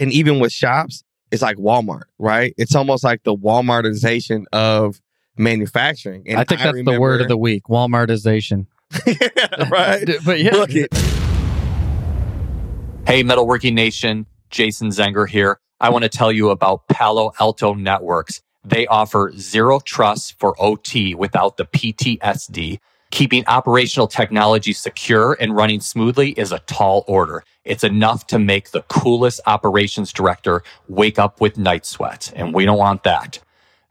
and even with shops, it's like Walmart, right? It's almost like the Walmartization of manufacturing. And I think that's the word of the week Walmartization. right? but yeah. Look it. Hey, Metalworking Nation, Jason Zenger here. I want to tell you about Palo Alto Networks. They offer zero trust for OT without the PTSD. Keeping operational technology secure and running smoothly is a tall order. It's enough to make the coolest operations director wake up with night sweats, and we don't want that.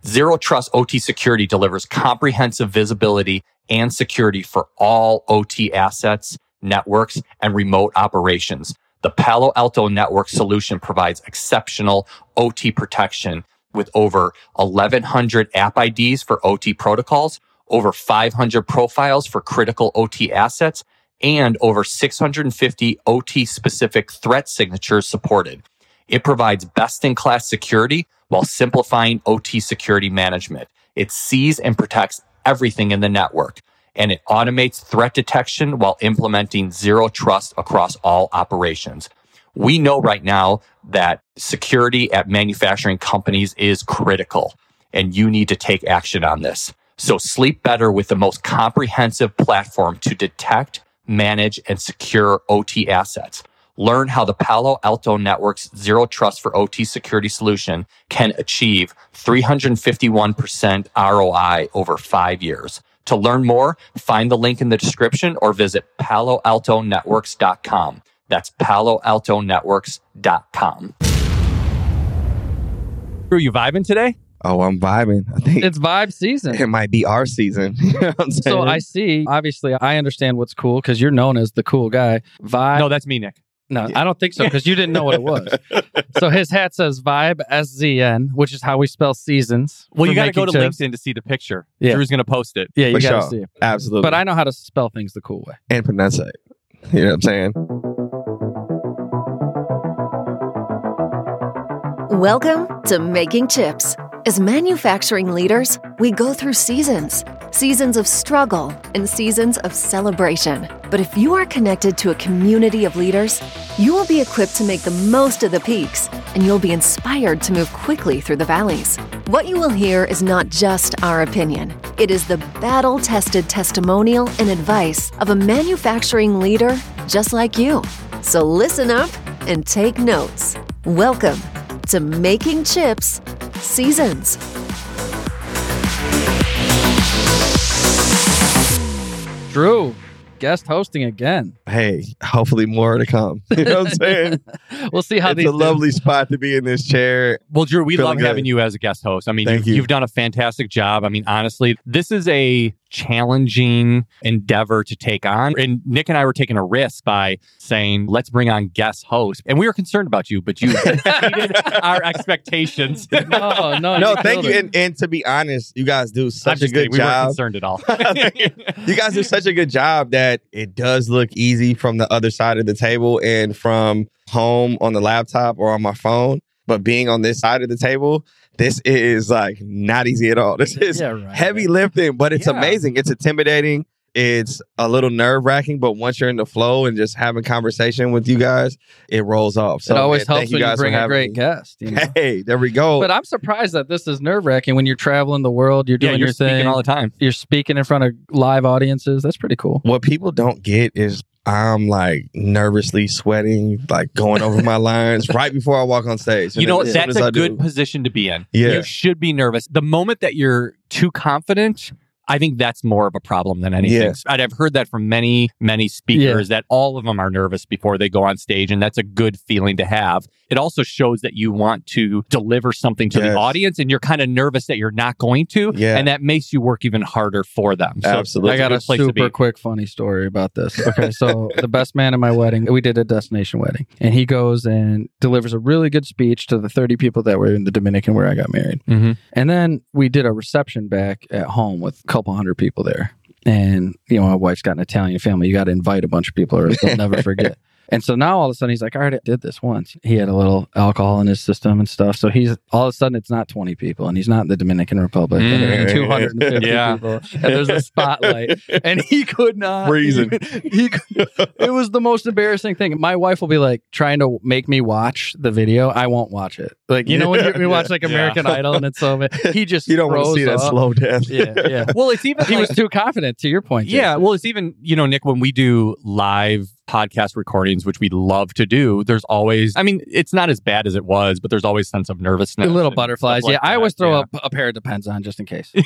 Zero Trust OT Security delivers comprehensive visibility and security for all OT assets, networks, and remote operations. The Palo Alto Network solution provides exceptional OT protection with over 1100 app IDs for OT protocols, over 500 profiles for critical OT assets, and over 650 OT specific threat signatures supported. It provides best in class security while simplifying OT security management. It sees and protects everything in the network and it automates threat detection while implementing zero trust across all operations. We know right now that security at manufacturing companies is critical and you need to take action on this. So sleep better with the most comprehensive platform to detect, manage, and secure OT assets. Learn how the Palo Alto Network's zero trust for OT security solution can achieve 351% ROI over five years. To learn more, find the link in the description or visit paloaltonetworks.com. That's paloaltonetworks.com. Are you vibing today? Oh, I'm vibing. I think It's vibe season. it might be our season. you know what I'm? So I see, obviously, I understand what's cool because you're known as the cool guy. Vibe. No, that's me, Nick. No, I don't think so because you didn't know what it was. so his hat says Vibe S Z N, which is how we spell seasons. Well, you got to go to chips. LinkedIn to see the picture. Yeah. Drew's going to post it. Yeah, you got to sure. see it. Absolutely. But I know how to spell things the cool way. and pronounce it. You know what I'm saying? Welcome to Making Chips. As manufacturing leaders, we go through seasons seasons of struggle and seasons of celebration. But if you are connected to a community of leaders, you will be equipped to make the most of the peaks and you'll be inspired to move quickly through the valleys. What you will hear is not just our opinion, it is the battle tested testimonial and advice of a manufacturing leader just like you. So listen up and take notes. Welcome to Making Chips Seasons. Drew, guest hosting again. Hey, hopefully more to come. You know what I'm saying? We'll see how it's these a do. lovely spot to be in this chair. Well, Drew, we Feeling love good. having you as a guest host. I mean, Thank you've, you. you've done a fantastic job. I mean, honestly, this is a challenging endeavor to take on. And Nick and I were taking a risk by saying, let's bring on guest host. And we were concerned about you, but you exceeded our expectations. No, no, no, you thank you. And, and to be honest, you guys do I'm such a good kidding. We weren't job. concerned at all. you guys do such a good job that it does look easy from the other side of the table and from home on the laptop or on my phone. But being on this side of the table, this is like not easy at all. This is Yeah, right. heavy lifting, but it's Yeah. amazing. It's intimidating. It's a little nerve wracking, but once you're in the flow and just having conversation with you guys, it rolls off. So it always man, thank helps when you guys for bring a great me. guest. You know? Hey, there we go. But I'm surprised that this is nerve wracking when you're traveling the world, you're yeah, doing you're your speaking thing, all the time. you're speaking in front of live audiences. That's pretty cool. what people don't get is I'm like nervously sweating, like going over my lines right before I walk on stage. You know, as soon that's as I a do- good position to be in. Yeah. You should be nervous. The moment that you're too confident, I think that's more of a problem than anything. Yeah. And I've heard that from many, many speakers that all of them are nervous before they go on stage, and that's a good feeling to have. It also shows that you want to deliver something to Yes. the audience, and you're kind of nervous that you're not going to, Yeah. and that makes you work even harder for them. So Absolutely. I got it's a good place to be. super quick funny story about this. Okay, so the best man at my wedding, we did a destination wedding, and he goes and delivers a really good speech to the 30 people that were in the Dominican where I got married. Mhm. And then we did a reception back at home with a couple hundred people there. And, you know, my wife's got an Italian family. You got to invite a bunch of people or they'll never forget. And so now all of a sudden he's like, I already did this once. He had a little alcohol in his system and stuff. So he's all of a sudden it's not 20 people and he's not in the Dominican Republic. and there are Mm. 250 Yeah. people. And there's a spotlight. And he could not. Freezing. He, could- it was the most embarrassing thing. My wife will be like trying to make me watch the video. I won't watch it. Like, you know, when you, we watch like Yeah. American Idol and it's so. He just You don't want to froze see that up. slow death. Yeah, yeah. Well, it's even He like- was too confident to your point. Yeah, well, it's even you know, Nick, when we do live podcast recordings, which we love to do, there's always. I mean, it's not as bad as it was, but there's always a sense of nervousness. The little butterflies. like yeah, I always throw Yeah. up a pair of depends on just in case.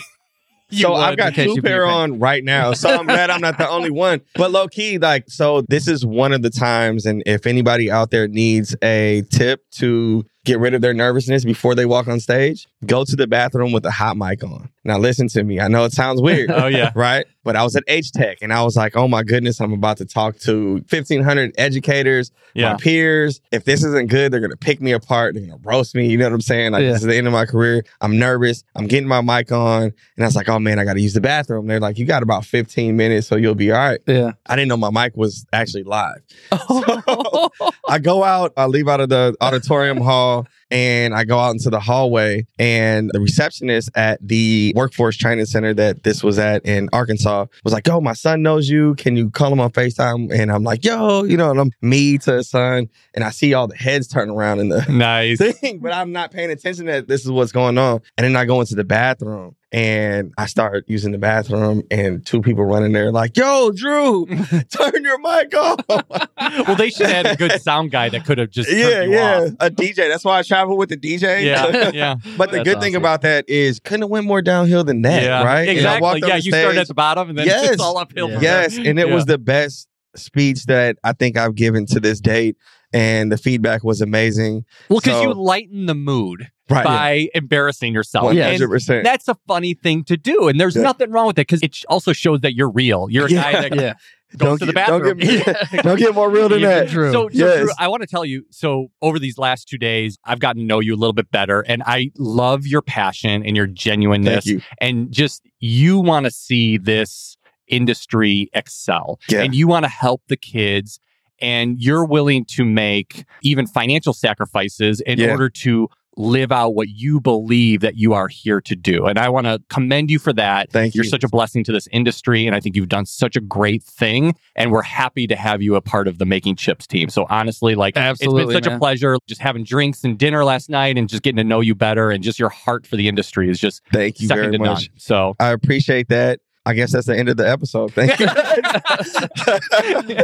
So would, I've got two pair on right now. So I'm glad I'm not the only one. But low key, like, so this is one of the times, and if anybody out there needs a tip to get rid of their nervousness before they walk on stage, go to the bathroom with a hot mic on. Now listen to me. I know it sounds weird. Oh yeah. right? But I was at H Tech and I was like, oh my goodness, I'm about to talk to 1,500 educators, Yeah. my peers. If this isn't good, they're going to pick me apart. They're going to roast me. You know what I'm saying? Like, Yeah. this is the end of my career. I'm nervous. I'm getting my mic on. And I was like, oh man, I got to use the bathroom. They're like, you got about 15 minutes, so you'll be all right. Yeah. I didn't know my mic was actually live. I go out, I leave out of the auditorium hall, and I go out into the hallway. And the receptionist at the workforce training center that this was at in Arkansas was like, Yo, my son knows you. Can you call him on FaceTime? And I'm like, Yo, you know, and I'm me to his son. And I see all the heads turn around in the Nice. thing, but I'm not paying attention that this is what's going on. And then I go into the bathroom and I start using the bathroom, and two people run in there like, Yo, Drew, turn your mic off. well, they should have had a good sound guy that could have just turned yeah, you yeah. off. A DJ. That's why I travel with the DJ. Yeah, yeah. but the That's good thing awesome. about that is couldn't have went more downhill than that, yeah, right? Exactly. Yeah, you started at the bottom and then Yes. it's all uphill. Yeah. from there. Yes, and it Yeah. was the best speech that I think I've given to this date, and the feedback was amazing. Well, because So- you lighten the mood Right. by embarrassing yourself. One Yeah. And hundred percent. that's a funny thing to do. And there's Yeah. nothing wrong with it because it also shows that you're real. You're a guy that Yeah. goes to the get- don't bathroom. get- Don't get more real than that. True. So, so Yes. Drew, I want to tell you. So, over these last two days, I've gotten to know you a little bit better, and I love your passion and your genuineness, Thank you. and just you want to see this industry excel, Yeah. and you want to help the kids, and you're willing to make even financial sacrifices in Yeah. order to live out what you believe that you are here to do. And I want to commend you for that. Thank You're you. Are such a blessing to this industry. And I think you've done such a great thing. And we're happy to have you a part of the Making Chips team. So honestly, like it's Absolutely, been such man. a pleasure just having drinks and dinner last night and just getting to know you better. And just your heart for the industry is just Thank you second very to much. none. So I appreciate that. I guess that's the end of the episode. Thank you.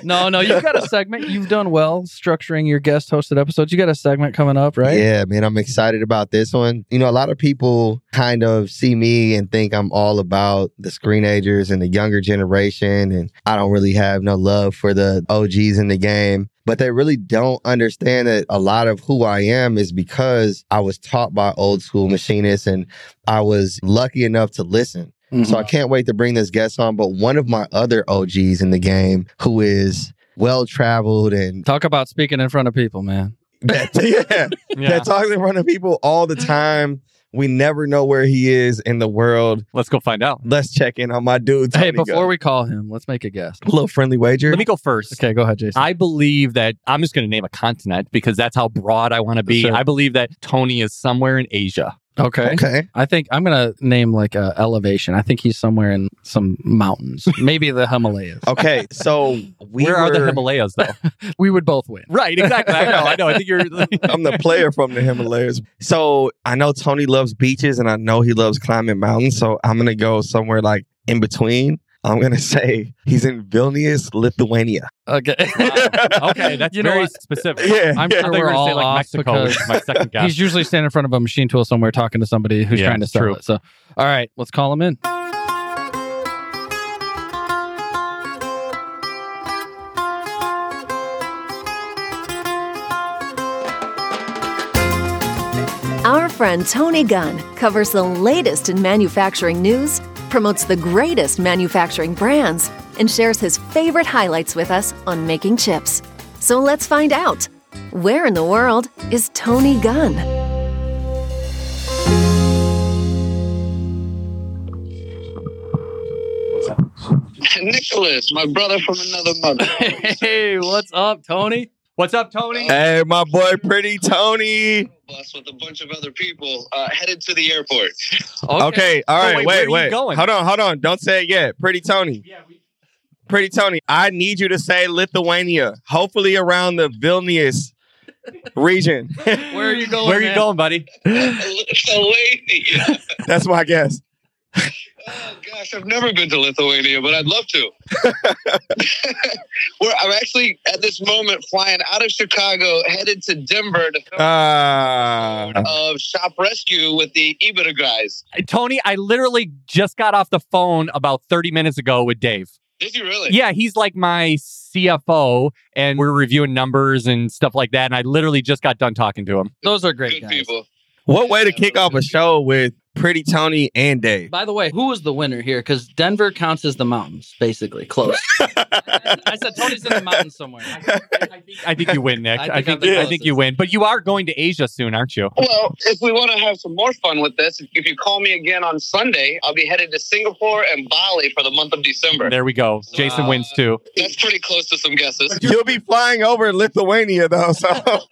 no, no, you've got a segment. You've done well structuring your guest hosted episodes. You got a segment coming up, right? Yeah, man, I'm excited about this one. You know, a lot of people kind of see me and think I'm all about the screenagers and the younger generation, and I don't really have no love for the OGs in the game. But they really don't understand that a lot of who I am is because I was taught by old school machinists and I was lucky enough to listen. Mhm. So I can't wait to bring this guest on. But one of my other OGs in the game who is well traveled and Talk about speaking in front of people, man. that, yeah, yeah, that talks in front of people all the time. We never know where he is in the world. let's go find out. Let's check in on my dude. hey, before Go. we call him, let's make a guess. a little friendly wager. Let me go first. Okay, go ahead, Jason. I believe that I'm just going to name a continent because that's how broad I want to be. Sure. I believe that Tony is somewhere in Asia. Okay. okay. I think I'm gonna name like a elevation. I think he's somewhere in some mountains, maybe the Himalayas. Okay. So we Where are the Himalayas, though? We would both win. right, exactly. I know. I know. I think you're. I'm the player from the Himalayas. So I know Tony loves beaches and I know he loves climbing mountains. So I'm gonna go somewhere like in between. I'm gonna say he's in Vilnius, Lithuania. Okay. okay, that's You very specific. Yeah. I'm yeah. Sure thought we're were all say like off Mexico because my second guess. he's usually standing in front of a machine tool somewhere talking to somebody who's Yeah, trying to sell true. it. So, all right, let's call him in. Our friend Tony Gunn covers the latest in manufacturing news, promotes the greatest manufacturing brands, and shares his favorite highlights with us on making chips. So let's find out where in the world is Tony Gunn? Nicholas, my brother from another mother. hey, what's up, Tony? What's up, Tony? Hey, my boy, Pretty Tony. bus with a bunch of other people uh, headed to the airport. Okay, all So right, wait, where are wait, you wait. going? Hold on, hold on. Don't say it yet. Pretty Tony. Yeah, we- Pretty Tony, I need you to say Lithuania, hopefully around the Vilnius region. Where are you going? Where are you man? going, buddy? Lithuania. That's my guess. Oh gosh, I've never been to Lithuania, but I'd love to. Where I'm actually at this moment flying out of Chicago, headed to Denver to film Ah. of Shop Rescue with the EBITDA guys. Tony, I literally just got off the phone about 30 minutes ago with Dave. Did you really? Yeah, he's like my CFO, and we're reviewing numbers and stuff like that. And I literally just got done talking to him. Those are great Good guys. people. what way to kick off a show with Pretty Tony and Dave? By the way, who was the winner here? Because Denver counts as the mountains, basically. Close. I said Tony's in the mountains somewhere. I think you win, Nick. I I think think, I'm the I think you win. But you are going to Asia soon, aren't you? Well, if we want to have some more fun with this, if you call me again on Sunday, I'll be headed to Singapore and Bali for the month of December. There we go. Jason Wow. wins too. That's pretty close to some guesses. You'll be flying over Lithuania though, so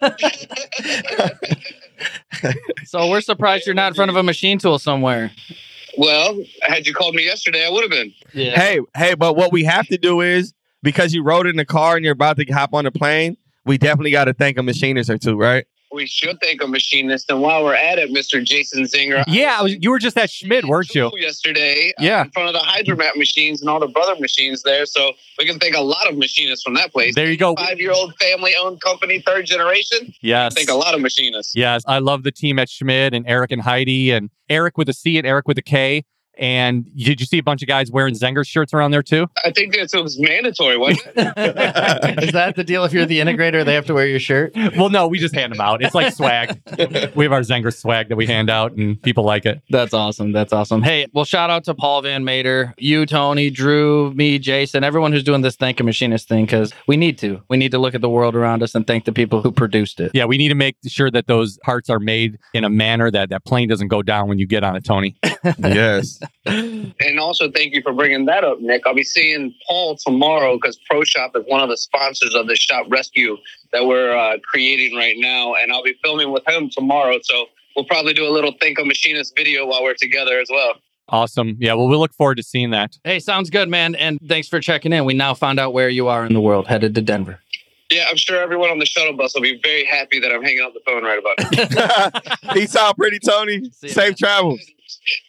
So we're surprised you're not in front of a machine tool somewhere. Well, had you called me yesterday, I would have been. Yeah. hey, hey, but what we have to do is because you rode in the car and you're about to hop on the plane, we definitely got to thank a machinist or two, right? We should thank a machinist. And while we're at it, Mr. Jason Zenger. Yeah, was, you were just at Schmidt, weren't you? Yesterday, uh, Yeah. in front of the Hydromat machines and all the brother machines there. So we can thank a lot of machinists from that place. There you go. Five year old family owned company, third generation. Yes. Thank a lot of machinists. Yes, I love the team at Schmidt and Eric and Heidi and Eric with a C and Eric with a K. And did you see a bunch of guys wearing Zenger shirts around there too? I think that it was mandatory, wasn't it? Is that the deal? If you're the integrator, they have to wear your shirt. Well, no, we just hand them out. It's like swag. we have our Zenger swag that we hand out, and people like it. That's awesome. That's awesome. Hey, well, shout out to Paul Van Metre, you, Tony, Drew, me, Jason, everyone who's doing this Thank a Machinist thing because we need to. We need to look at the world around us and thank the people who produced it. Yeah, we need to make sure that those parts are made in a manner that that plane doesn't go down when you get on it, Tony. yes. And also, thank you for bringing that up, Nick. I'll be seeing Paul tomorrow because Pro Shop is one of the sponsors of the Shop Rescue that we're uh, creating right now. And I'll be filming with him tomorrow. So we'll probably do a little Thank a Machinist video while we're together as well. Awesome. Yeah, well, we look forward to seeing that. Hey, sounds good, man. And thanks for checking in. We now found out where you are in the world, headed to Denver. Yeah, I'm sure everyone on the shuttle bus will be very happy that I'm hanging up the phone right about now. Peace out, Pretty Tony. See Safe man. travels.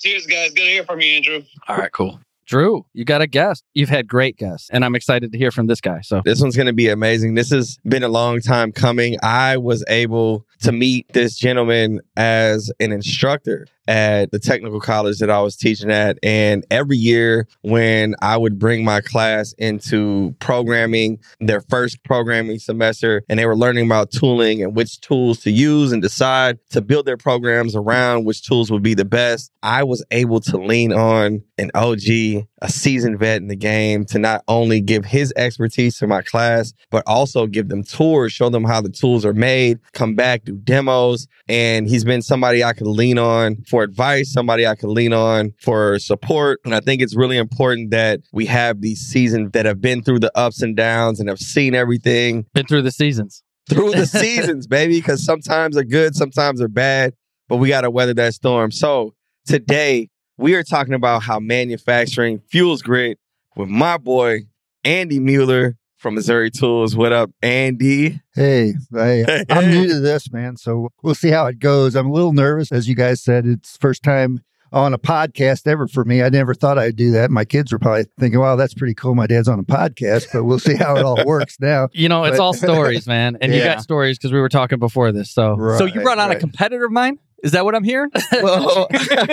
Cheers, guys. Good to hear from you, Andrew. All right, cool. Drew, you got a guest. You've had great guests, and I'm excited to hear from this guy. So, This one's going to be amazing. This has been a long time coming. I was able to meet this gentleman as an instructor at the technical college that I was teaching at. And every year, when I would bring my class into programming, their first programming semester, and they were learning about tooling and which tools to use and decide to build their programs around which tools would be the best, I was able to lean on an OG, a seasoned vet in the game, to not only give his expertise to my class, but also give them tours, show them how the tools are made, come back, do demos. And he's been somebody I could lean on for advice, somebody I can lean on for support. And I think it's really important that we have these seasons that have been through the ups and downs and have seen everything been through the seasons. through the seasons, baby, because sometimes they're good, sometimes they're bad, but we got to weather that storm. So today, we are talking about how manufacturing fuels grit with my boy, Andy Mueller from Missouri Tools. What up, Andy? Hey, hey, I'm new to this, man. So we'll see how it goes. I'm a little nervous, as you guys said. It's first time on a podcast ever for me. I never thought I'd do that. My kids were probably thinking, "Wow, that's pretty cool." My dad's on a podcast, but we'll see how it all works now. You know, it's But- all stories, man. And you got stories because we were talking before this. So, so you Right, run on a competitor of mine? Is that what I'm hearing? Well,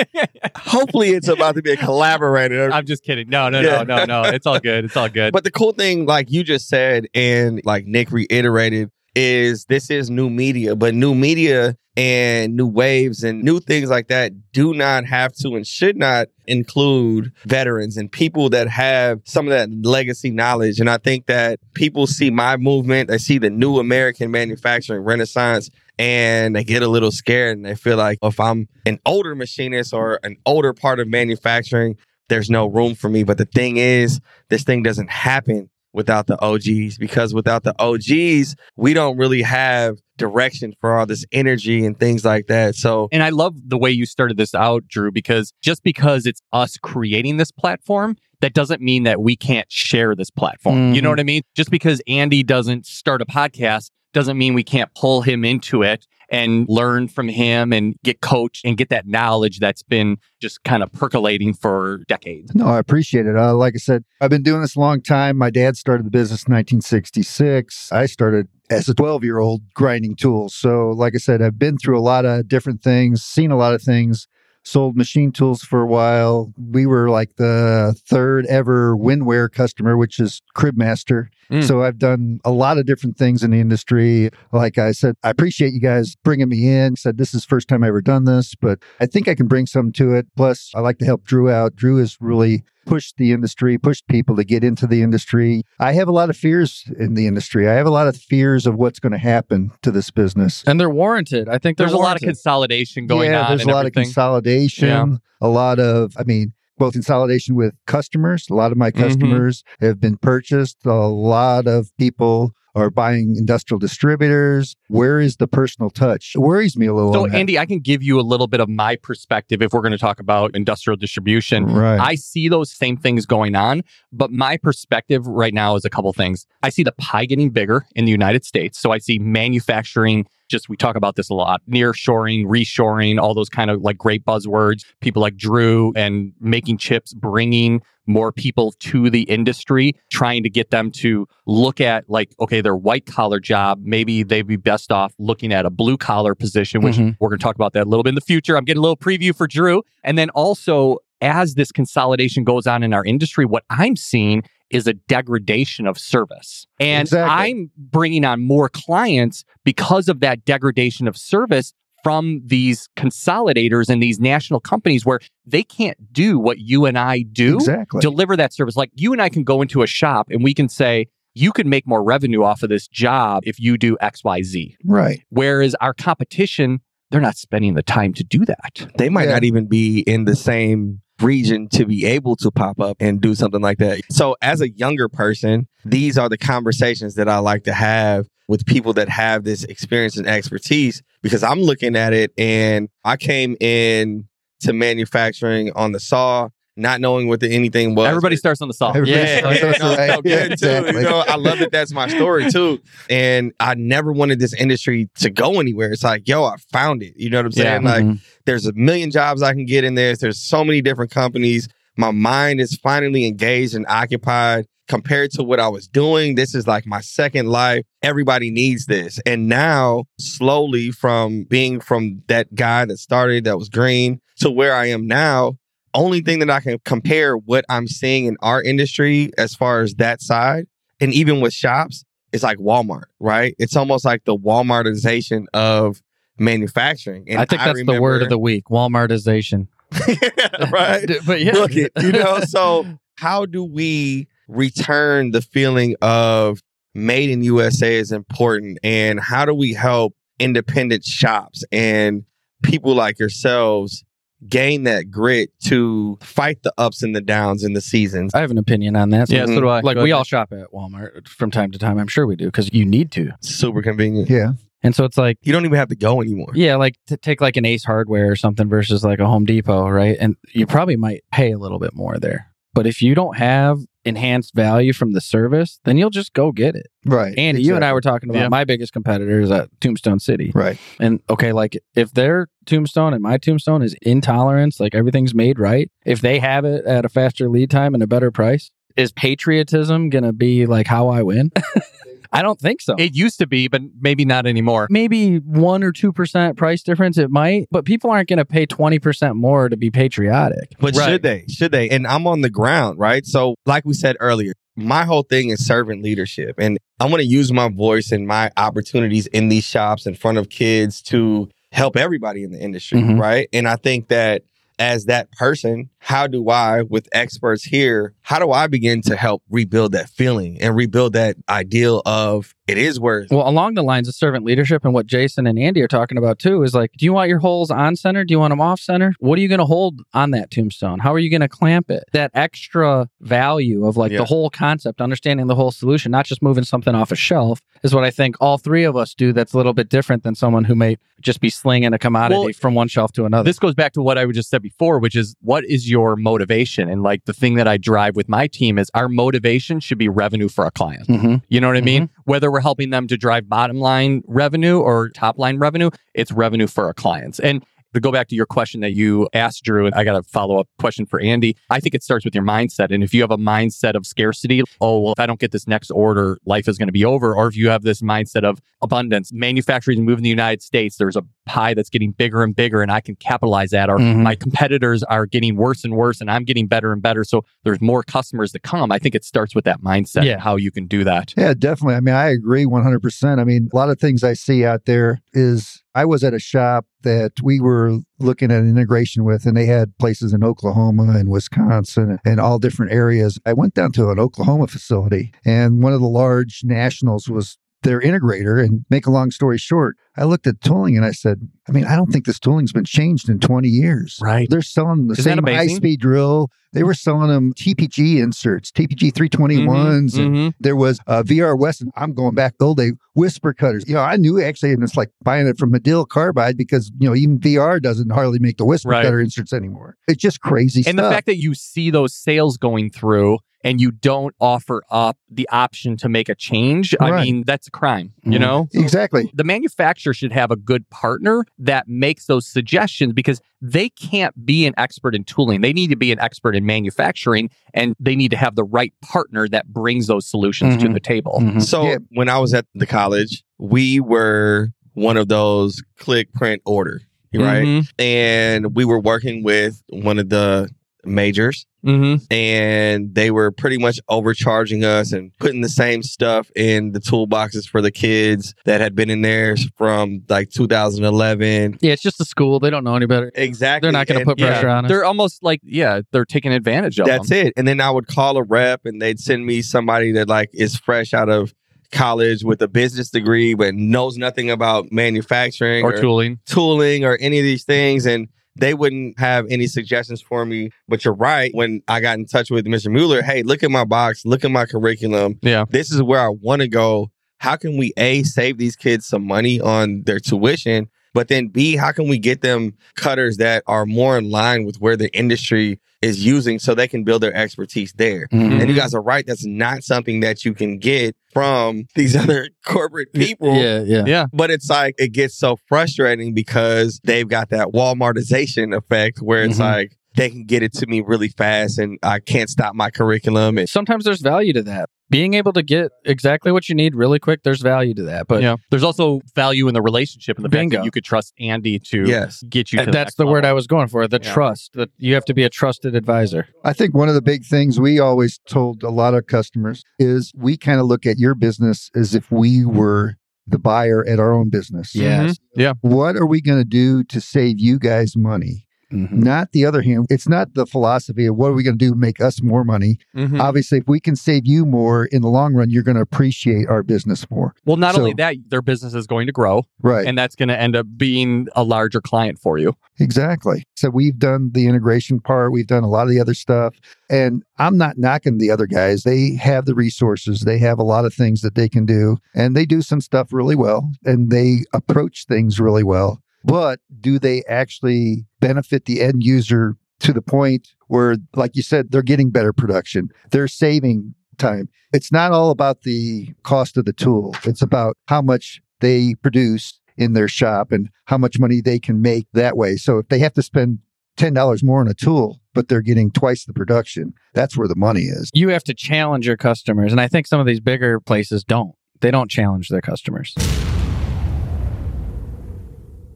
hopefully it's about to be a collaborator. I'm just kidding. No, no, Yeah. no, no, no. It's all good. It's all good. But the cool thing, like you just said, and like Nick reiterated, is this is new media, but new media and new waves and new things like that do not have to and should not include veterans and people that have some of that legacy knowledge. And I think that people see my movement, they see the new American manufacturing renaissance, and they get a little scared and they feel like if I'm an older machinist or an older part of manufacturing, there's no room for me. But the thing is, this thing doesn't happen without the OGs because without the OGs, we don't really have direction for all this energy and things like that. So, And I love the way you started this out, Drew, because just because it's us creating this platform, that doesn't mean that we can't share this platform. You know Mhm. what I mean? Just because Andy doesn't start a podcast doesn't mean we can't pull him into it and learn from him and get coached and get that knowledge that's been just kind of percolating for decades. No, I appreciate it. Uh, like I said, I've been doing this a long time. My dad started the business in 1966. I started as a 12 year old grinding tools. So, like I said, I've been through a lot of different things, seen a lot of things, sold machine tools for a while. We were like the third ever Winware customer, which is Cribmaster. Mm. So, I've done a lot of different things in the industry. Like I said, I appreciate you guys bringing me in. Said this is the first time I ever done this, but I think I can bring some to it. Plus, I like to help Drew out. Drew is really pushed the industry, pushed people to get into the industry. I have a lot of fears in the industry. I have a lot of fears of what's going to happen to this business. And they're warranted. I think There's a lot of consolidation going yeah, on. there's a lot everything. of consolidation. Yeah. A lot of, I mean, both consolidation with customers. A lot of my Mhm. customers have been purchased. A lot of people are buying industrial distributors. Where is the personal touch? It worries me a little. So. Andy, I can give you a little bit of my perspective if we're going to talk about industrial distribution. right? I see those same things going on, but my perspective right now is a couple things. I see the pie getting bigger in the United States. So I see manufacturing, just we talk about this a lot, nearshoring, reshoring, all those kind of like great buzzwords. People like Drew and making chips, bringing more people to the industry, trying to get them to look at like, okay, their white collar job, maybe they'd be best off looking at a blue collar position, which Mhm. we're going to talk about that a little bit in the future. I'm getting a little preview for Drew. And then also, as this consolidation goes on in our industry, what I'm seeing is a degradation of service. And Exactly. I'm bringing on more clients because of that degradation of service from these consolidators and these national companies where they can't do what you and I do exactly. deliver that service. Like you and I can go into a shop and we can say, you can make more revenue off of this job if you do XYZ. right. Whereas our competition, they're not spending the time to do that. they might Yeah. not even be in the same region to be able to pop up and do something like that. So, as a younger person, these are the conversations that I like to have with people that have this experience and expertise because I'm looking at it and I came in to manufacturing on the saw, not knowing what the anything was. Everybody starts on the saw. Everybody Yeah, starts yeah, off no, right. so good Yeah, too. exactly. You know, I love that that's my story too. And I never wanted this industry to go anywhere. It's like, yo, I found it. You know what I'm Yeah. saying? Like, Mhm. there's a million jobs I can get in there. There's so many different companies. My mind is finally engaged and occupied compared to what I was doing. This is like my second life. Everybody needs this. And now, slowly from being from that guy that started that was green to where I am now, only thing that I can compare what I'm seeing in our industry as far as that side, and even with shops, is like Walmart, right? It's almost like the Walmartization of manufacturing. And I think that's the word of the week: Walmartization. right. But yeah, Look it, you know. So how do we return the feeling of made in USA is important, and how do we help independent shops and people like yourselves gain that grit to fight the ups and the downs in the seasons? I have an opinion on that. Yeah, so do I. Like we all shop at Walmart from time to time. I'm sure we do because you need to. Super convenient. Yeah. And so it's like, You don't even have to go anymore. yeah, like to take like an Ace Hardware or something versus like a Home Depot, right? And you probably might pay a little bit more there. But if you don't have enhanced value from the service, then you'll just go get it. Right. Andy, you and I were talking about Yeah. my biggest competitors at Tombstone City. Right. And okay, like if their tombstone and my tombstone is intolerance, like everything's made right, if they have it at a faster lead time and a better price, is patriotism going to be like how I win? I don't think so. It used to be, but maybe not anymore. Maybe one or 2% price difference, it might, but people aren't going to pay 20% more to be patriotic. But Right. should they? Should they? And I'm on the ground, right? So, like we said earlier, my whole thing is servant leadership. And I want to use my voice and my opportunities in these shops in front of kids to help everybody in the industry, Mhm. right? And I think that as that person, how do I, with experts here, how do I begin to help rebuild that feeling and rebuild that ideal of it is worth Well, along the lines of servant leadership and what Jason and Andy are talking about too is like, do you want your holes on center? Do you want them off center? What are you going to hold on that tombstone? How are you going to clamp it? That extra value of like Yeah. the whole concept, understanding the whole solution, not just moving something off a shelf, is what I think all three of us do that's a little bit different than someone who may just be slinging a commodity Well, from one shelf to another. This goes back to what I just said before, which is what is your motivation? And like the thing that I drive with my team is our motivation should be revenue for a client. Mhm. You know what I mean? Whether we're helping them to drive bottom line revenue or top line revenue, it's revenue for our clients. And to go back to your question that you asked, Drew, and I got a follow up question for Andy. I think it starts with your mindset. And if you have a mindset of scarcity, oh, well, if I don't get this next order, life is going to be over. Or if you have this mindset of abundance, manufacturing move in the United States, there's a pie that's getting bigger and bigger, and I can capitalize that. Or Mhm. my competitors are getting worse and worse, and I'm getting better and better. So there's more customers to come. I think it starts with that mindset, Yeah. how you can do that. Yeah, definitely. I mean, I agree 100%. I mean, a lot of things I see out there is I was at a shop that we were looking at integration with, and they had places in Oklahoma and Wisconsin and all different areas. I went down to an Oklahoma facility, and one of the large nationals was their integrator. And make a long story short, I looked at tooling and I said, I mean, I don't think this tooling's been changed in 20 years. Right. They're selling the Isn't same high speed drill. They were selling them TPG inserts, TPG 321s, and Mhm. there was uh, VR Wesson. I'm going back old day whisper cutters. You know, I knew actually, and it's like buying it from Medill Carbide because you know even VR doesn't hardly make the whisper Right. cutter inserts anymore. It's just crazy And stuff. the fact that you see those sales going through and you don't offer up the option to make a change, I Right. mean, that's a crime, you Mhm. know? exactly. The manufacturer should have a good partner that makes those suggestions because they can't be an expert in tooling. They need to be an expert in manufacturing and they need to have the right partner that brings those solutions to Mhm. the table. Mhm. So Yeah. when I was at the college, we were one of those click print order, right? Mhm. And we were working with one of the majors Mhm. and they were pretty much overcharging us and putting the same stuff in the toolboxes for the kids that had been in there from like 2011. yeah, it's just a school. They don't know any better. Exactly. They're not going to put pressure on us. They're almost like, yeah, they're taking advantage of That's them. it. And then I would call a rep and they'd send me somebody that like is fresh out of college with a business degree but knows nothing about manufacturing Or tooling. tooling or any of these things and they wouldn't have any suggestions for me. But you're right when i got in touch with mr mueller hey look at my box look at my curriculum. Yeah. this is where i want to go. How can we a save these kids some money on their tuition but then b how can we get them cutters that are more in line with where the industry is using so they can build their expertise there Mhm. and you guys are right that's not something that you can get from these other corporate people Yeah, yeah. Yeah. but it's like it gets so frustrating because they've got that Walmartization effect where it's Mhm. like they can get it to me really fast and I can't stop my curriculum. And Sometimes there's value to that. Being able to get exactly what you need really quick, there's value to that. But yeah. There's also value in the relationship and the fact that you could trust Andy to yes, get you to that's next the word. I was going for. The Yeah. trust that you have to be a trusted advisor. I think one of the big things we always told a lot of customers is we kind of look at your business as if we were the buyer at our own business. Yes. Mm-hmm. Yeah. What are we going to do to save you guys money? Mhm. Not the other hand. It's not the philosophy of what are we going to do to make us more money. Mhm. Obviously, if we can save you more in the long run, you're going to appreciate our business more. Well, not So- only that, their business is going to grow, Right. and that's going to end up being a larger client for you. Exactly. So we've done the integration part, we've done a lot of the other stuff. And I'm not knocking the other guys. They have the resources, they have a lot of things that they can do, and they do some stuff really well, and they approach things really well. But do they actually benefit the end user to the point where, like you said, they're getting better production? They're saving time. It's not all about the cost of the tool, it's about how much they produce in their shop and how much money they can make that way. So if they have to spend $10 more on a tool, but they're getting twice the production, that's where the money is. You have to challenge your customers. And I think some of these bigger places don't. They don't challenge their customers.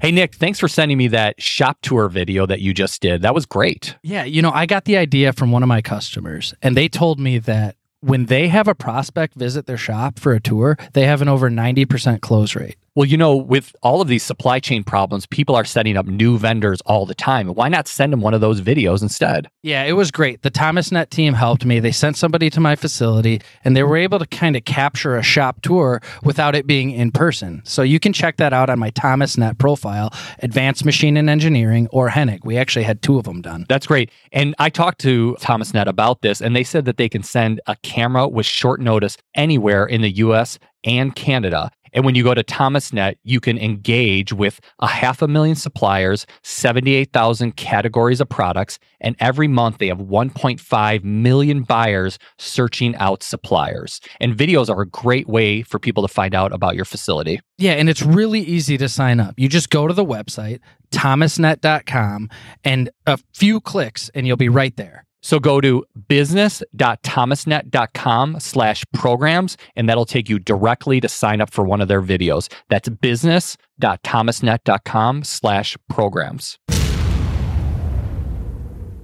Hey, Nick, thanks for sending me that shop tour video that you just did. That was great. Yeah, you know, I got the idea from one of my customers, and they told me that when they have a prospect visit their shop for a tour, they have an over 90% close rate. Well, you know, with all of these supply chain problems, people are setting up new vendors all the time. Why not send them one of those videos instead? Yeah, it was great. The ThomasNet team helped me. They sent somebody to my facility and they were able to kind of capture a shop tour without it being in person. So you can check that out on my ThomasNet profile, Advanced Machine and Engineering or Hennig. We actually had two of them done. That's great. And I talked to ThomasNet about this, and they said that they can send a camera with short notice anywhere in the US and Canada. And when you go to ThomasNet, you can engage with a half a million suppliers, 78,000 categories of products, and every month they have 1.5 million buyers searching out suppliers. And videos are a great way for people to find out about your facility. Yeah, and it's really easy to sign up. You just go to the website, thomasnet.com, and a few clicks, and you'll be right there. So go to business.thomasnet.com slash programs, and that'll take you directly to sign up for one of their videos. That's business.thomasnet.com slash programs.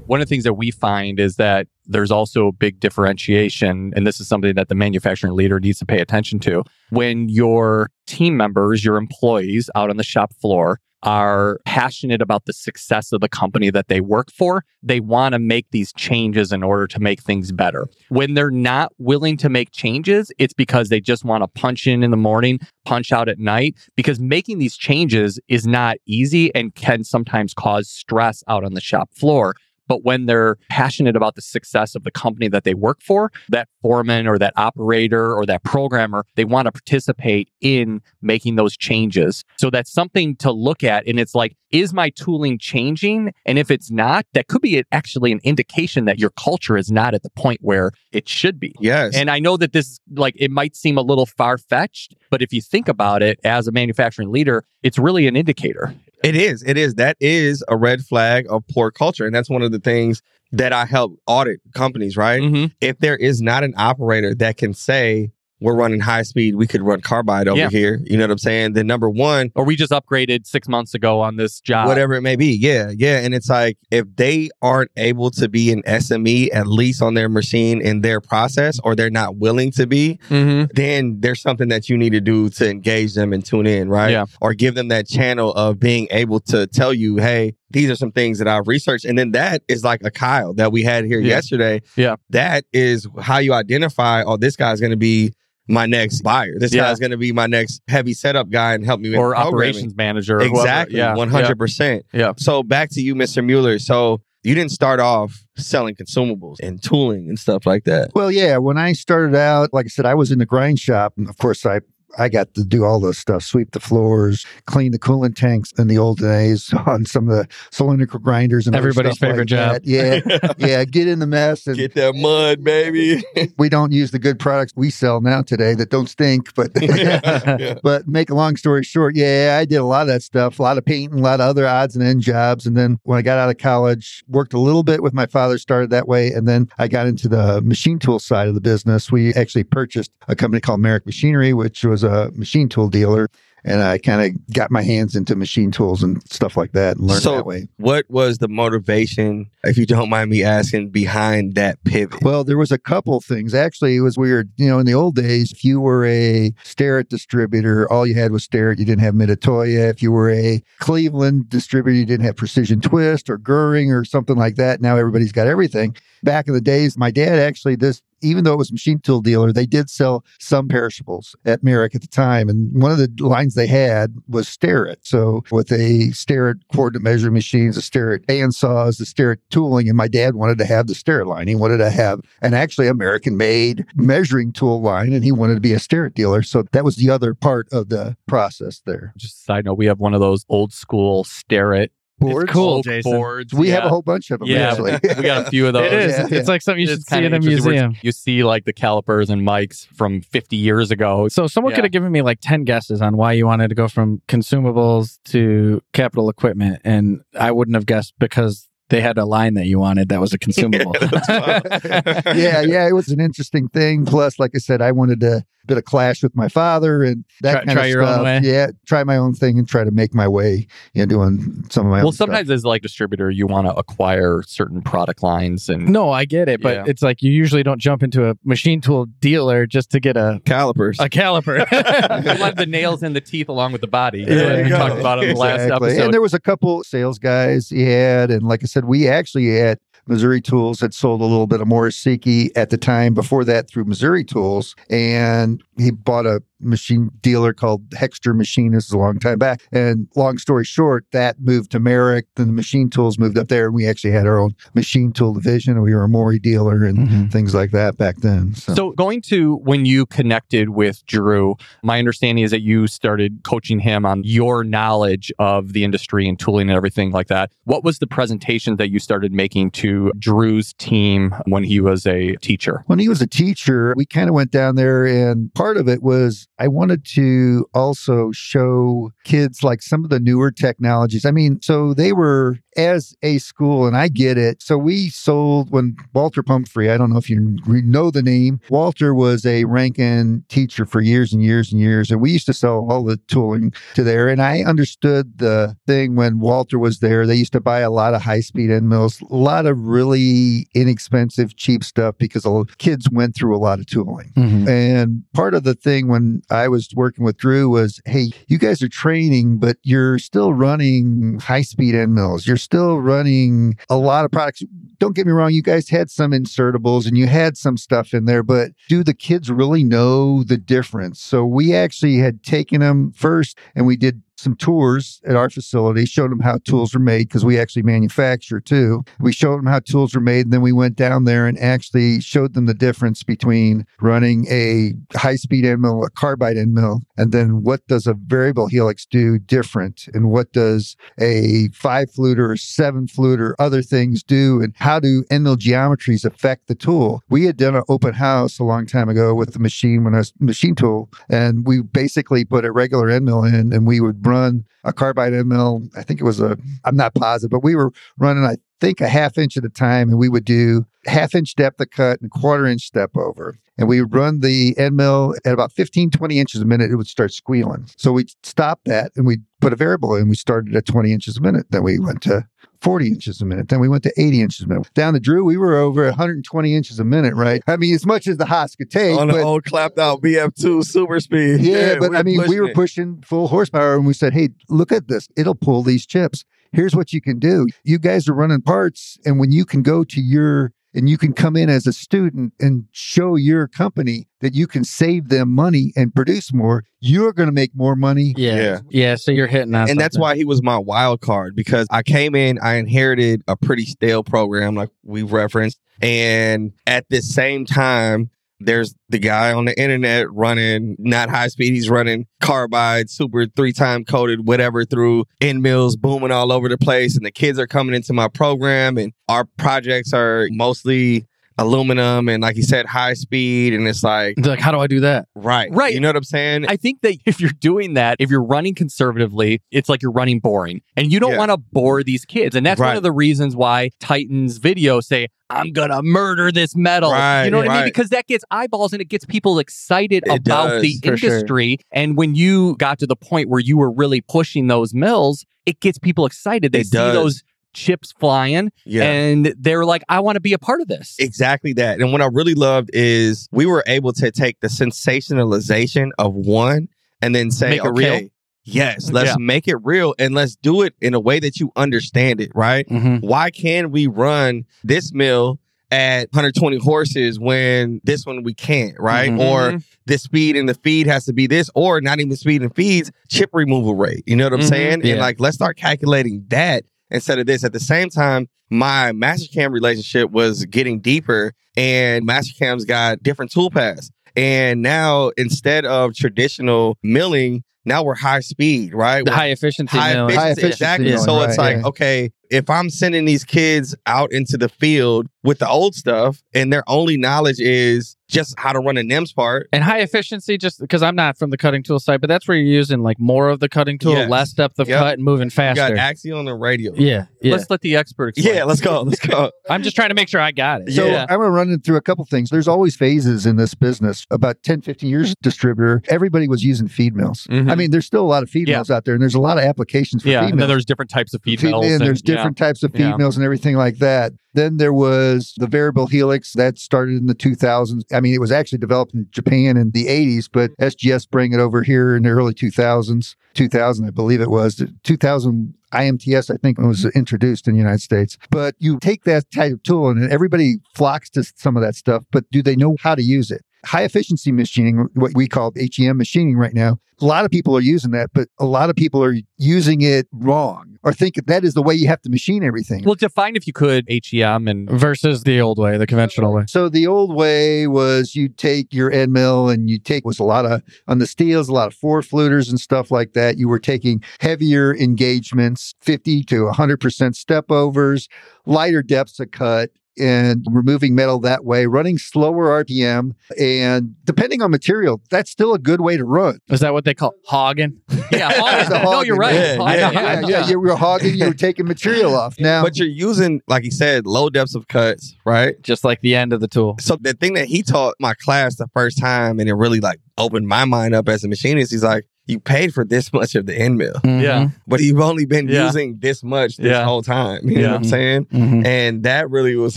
One of the things that we find is that there's also a big differentiation, and this is something that the manufacturing leader needs to pay attention to. When your team members, your employees out on the shop floor are passionate about the success of the company that they work for, they want to make these changes in order to make things better. When they're not willing to make changes, it's because they just want to punch in in the morning, punch out at night, because making these changes is not easy and can sometimes cause stress out on the shop floor. But when they're passionate about the success of the company that they work for, that foreman or that operator or that programmer, they want to participate in making those changes. So that's something to look at. And it's like, is my tooling changing? And if it's not, that could be actually an indication that your culture is not at the point where it should be. Yes. And I know that this, like, it might seem a little far fetched, but if you think about it as a manufacturing leader, it's really an indicator. It is. It is. That is a red flag of poor culture. And that's one of the things that I help audit companies, right? Mhm. If there is not an operator that can say, we're running high speed, we could run carbide over Yeah. here, you know what I'm saying? Then number one, Or we just upgraded six months ago on this job. whatever it may be. Yeah, yeah. And it's like if they aren't able to be an SME, at least on their machine in their process, or they're not willing to be, Mm-hmm. then there's something that you need to do to engage them and tune in, right? Yeah. Or give them that channel of being able to tell you, hey, these are some things that I've researched. And then that is like a Kyle that we had here Yeah. yesterday. Yeah. That is how you identify, oh, this guy's going to be my next buyer. This Yeah. guy's going to be my next heavy setup guy and help me with Or operations manager. or. Exactly. 100%. Yeah. So back to you, Mr. Mueller. So you didn't start off selling consumables and tooling and stuff like that. Well, yeah. When I started out, like I said, I was in the grind shop, and of course, I I got to do all the stuff: sweep the floors, clean the coolant tanks in the old days on some of the cylindrical grinders and Everybody's stuff favorite like that. Yeah, yeah. Get in the mess, and Get that mud, baby. we don't use the good products we sell now today that don't stink. But Yeah. but make a long story short, yeah, I did a lot of that stuff, a lot of painting, a lot of other odds and end jobs. And then when I got out of college, worked a little bit with my father, started that way. And then I got into the machine tool side of the business. We actually purchased a company called Merrick Machinery, which was a machine tool dealer. And I kind of got my hands into machine tools and stuff like that and learned So- that way. what was the motivation, if you don't mind me asking, behind that pivot? Well, there was a couple things. Actually, it was weird. You know, in the old days, if you were a Starrett distributor, all you had was Starrett. You didn't have Mitutoyo. If you were a Cleveland distributor, you didn't have Precision Twist or Guhring or something like that. Now everybody's got everything. Back in the days, my dad actually this. Even though it was a machine tool dealer, they did sell some perishables at Merrick at the time. And one of the lines they had was Starrett. So with a Starrett coordinate measuring machines, the Starrett bandsaws, the Starrett tooling, and my dad wanted to have the Starrett line. He wanted to have an actually American made measuring tool line, and he wanted to be a Starrett dealer. So that was the other part of the process there. Just a side note, we have one of those old school Starrett Boards. cool, oak Jason. boards. We have a whole bunch of them, Yeah, actually. we got a few of those. It is. yeah, It's like something you It's should see in a interesting where it's- museum. You see like the calipers and mics from 50 years ago. So someone Yeah. could have given me like 10 guesses on why you wanted to go from consumables to capital equipment and I wouldn't have guessed because they had a line that you wanted that was a consumable. yeah, yeah, it was an interesting thing. Plus, like I said, I wanted to bit of clash with my father and that Try- kind try of your own stuff. way? Yeah, try my own thing and try to make my way, you know, doing some of my well, own stuff. sometimes as like distributor, you want to acquire certain product lines and no, I get it, but Yeah. it's like you usually don't jump into a machine tool dealer just to get a Calipers. a caliper. you want the nails and the teeth along with the body. Yeah, That's what you we talked about in the last episode. And there was a couple sales guys he had, and like I said, we actually at Missouri Tools had sold a little bit of Mori Seiki at the time. Before that, through Missouri Tools, and he bought a machine dealer called Hexter Machinists a long time back. And long story short, that moved to Merrick. Then the machine tools moved up there, and we actually had our own machine tool division. And we were a Mori dealer and Mhm. things like that back then. So, So going to when you connected with Drew, my understanding is that you started coaching him on your knowledge of the industry and tooling and everything like that. What was the presentation that you started making to Drew's team when he was a teacher? when he was a teacher, we kind of went down there, and part of it was I wanted to also show kids like some of the newer technologies. I mean, so they were as a school, and I get it. So we sold when Walter Pumphrey, I don't know if you know the name, Walter was a Ranken teacher for years and years and years, and we used to sell all the tooling to there. And I understood the thing when Walter was there. They used to buy a lot of high speed end mills, a lot of really inexpensive, cheap stuff because a lot of kids went through a lot of tooling. Mhm. And part of the thing when I was working with Drew was, hey, you guys are training, but you're still running high speed end mills. You're still running a lot of products. Don't get me wrong, you guys had some insertables and you had some stuff in there, but do the kids really know the difference? So we actually had taken them first and we did some tours at our facility, showed them how tools are made because we actually manufacture too. We showed them how tools are made, and then we went down there and actually showed them the difference between running a high speed end mill, a carbide end mill, and then what does a variable helix do different, and what does a five flute or seven flute or other things do, and how do end mill geometries affect the tool. We had done an open house a long time ago with the machine when I was machine tool, and we basically put a regular end mill in, and we would run a carbide mill. I think it was a, I'm not positive, but we were running, I think, a half inch at a time, and we would do half inch depth of cut and quarter inch step over. And we would run the end mill at about 15, 20 inches a minute, it would start squealing. So we'd stop that and we'd put a variable in. We started at 20 inches a minute. Then we went to 40 inches a minute. Then we went to 80 inches a minute. Down to Drew, we were over 120 inches a minute, right? I mean, as much as the Haas could take. on but- the old clapped out VF2 super speed. yeah, but I mean, we were it. pushing full horsepower and we said, hey, look at this. It'll pull these chips. Here's what you can do. You guys are running parts. And when you can go to your, and you can come in as a student and show your company that you can save them money and produce more, you're going to make more money. Yeah. Yeah. yeah. So you're hitting on and that's why he was my wild card because I came in, I inherited a pretty stale program, like we've referenced. And at the same time, there's the guy on the internet running not high speed, he's running carbide, super three time coated, whatever through end mills booming all over the place. And the kids are coming into my program, and our projects are mostly aluminum and, like you said, high speed. And it's like, It's like, how do I do that? right, Right. You know what I'm saying? I think that if you're doing that, if you're running conservatively, it's like you're running boring. And you don't Yeah. want to bore these kids. And that's one Right. of the reasons why Titan's video say, I'm gonna murder this metal. Right, you know what I mean? right. Because that gets eyeballs and it gets people excited It about does, the for sure. industry. And when you got to the point where you were really pushing those mills, it gets people excited. They It see does. those chips flying yeah. and they're like, I want to be a part of this. Exactly that. And what I really loved is we were able to take the sensationalization of one and then say, Make okay, real? yes, let's Yeah. make it real and let's do it in a way that you understand it, right? Mm-hmm. Why can we run this mill at 120 horses when this one we can't, right? Mhm. Or the speed and the feed has to be this, or not even speed and feeds, chip removal rate. You know what I'm Mhm. saying? Yeah. And like, let's start calculating that instead of this. At the same time, my Mastercam relationship was getting deeper, and Mastercam's got different tool paths. And now, instead of traditional milling, now we're high speed, right? The high efficiency high efficiency, High efficiency exactly. milling, so it's like, yeah. okay, if I'm sending these kids out into the field with the old stuff and their only knowledge is just how to run a NIMS part, And high efficiency, just because I'm not from the cutting tool side, but that's where you're using like more of the cutting tool, Yes. less depth of Yep. cut, and moving you faster. got axial and the radial. yeah, yeah. Let's let the expert explain. Yeah, let's go. Let's go. I'm just trying to make sure I got it. So Yeah. I'm running through a couple things. There's always phases in this business. About 10, 15 years distributor, everybody was using feed mills. Mhm. I mean, there's still a lot of feed Yeah. mills out there, and there's a lot of applications for Yeah, feed and then mills. there's different types of feed Feed- mills. and there's yeah. different types of feed Yeah. mills and everything like that. Then there was the variable helix that started in the 2000s. I mean, it was actually developed in Japan in the 80s, but SGS bring it over here in the early 2000s. 2000, I believe it was. 2000 IMTS, I think, was introduced in the United States. But you take that type of tool and everybody flocks to some of that stuff, but do they know how to use it? High efficiency machining, what we call HEM machining right now, a lot of people are using that, but a lot of people are using it wrong or think that is the way you have to machine everything. Well, define if you could HEM and Versus the old way, the conventional way. So the old way was you take your end mill and you take was a lot of on the steels, a lot of four fluters and stuff like that. You were taking heavier engagements, 50 to 100% step overs, lighter depths of cut and removing metal that way, running slower RPM. And depending on material, that's still a good way to run. Is that what they call hogging? yeah, It's a no, you're right. there. Yeah, I. Yeah, yeah, you were hogging, you were taking material off. Now, But you're using, like he said, low depths of cuts, right? Just like the end of the tool. So the thing that he taught my class the first time and it really like opened my mind up as a machinist, he's like, you paid for this much of the end mill, Yeah. but you've only been Yeah. using this much this Yeah. whole time. You know what I'm saying? Mhm. And that really was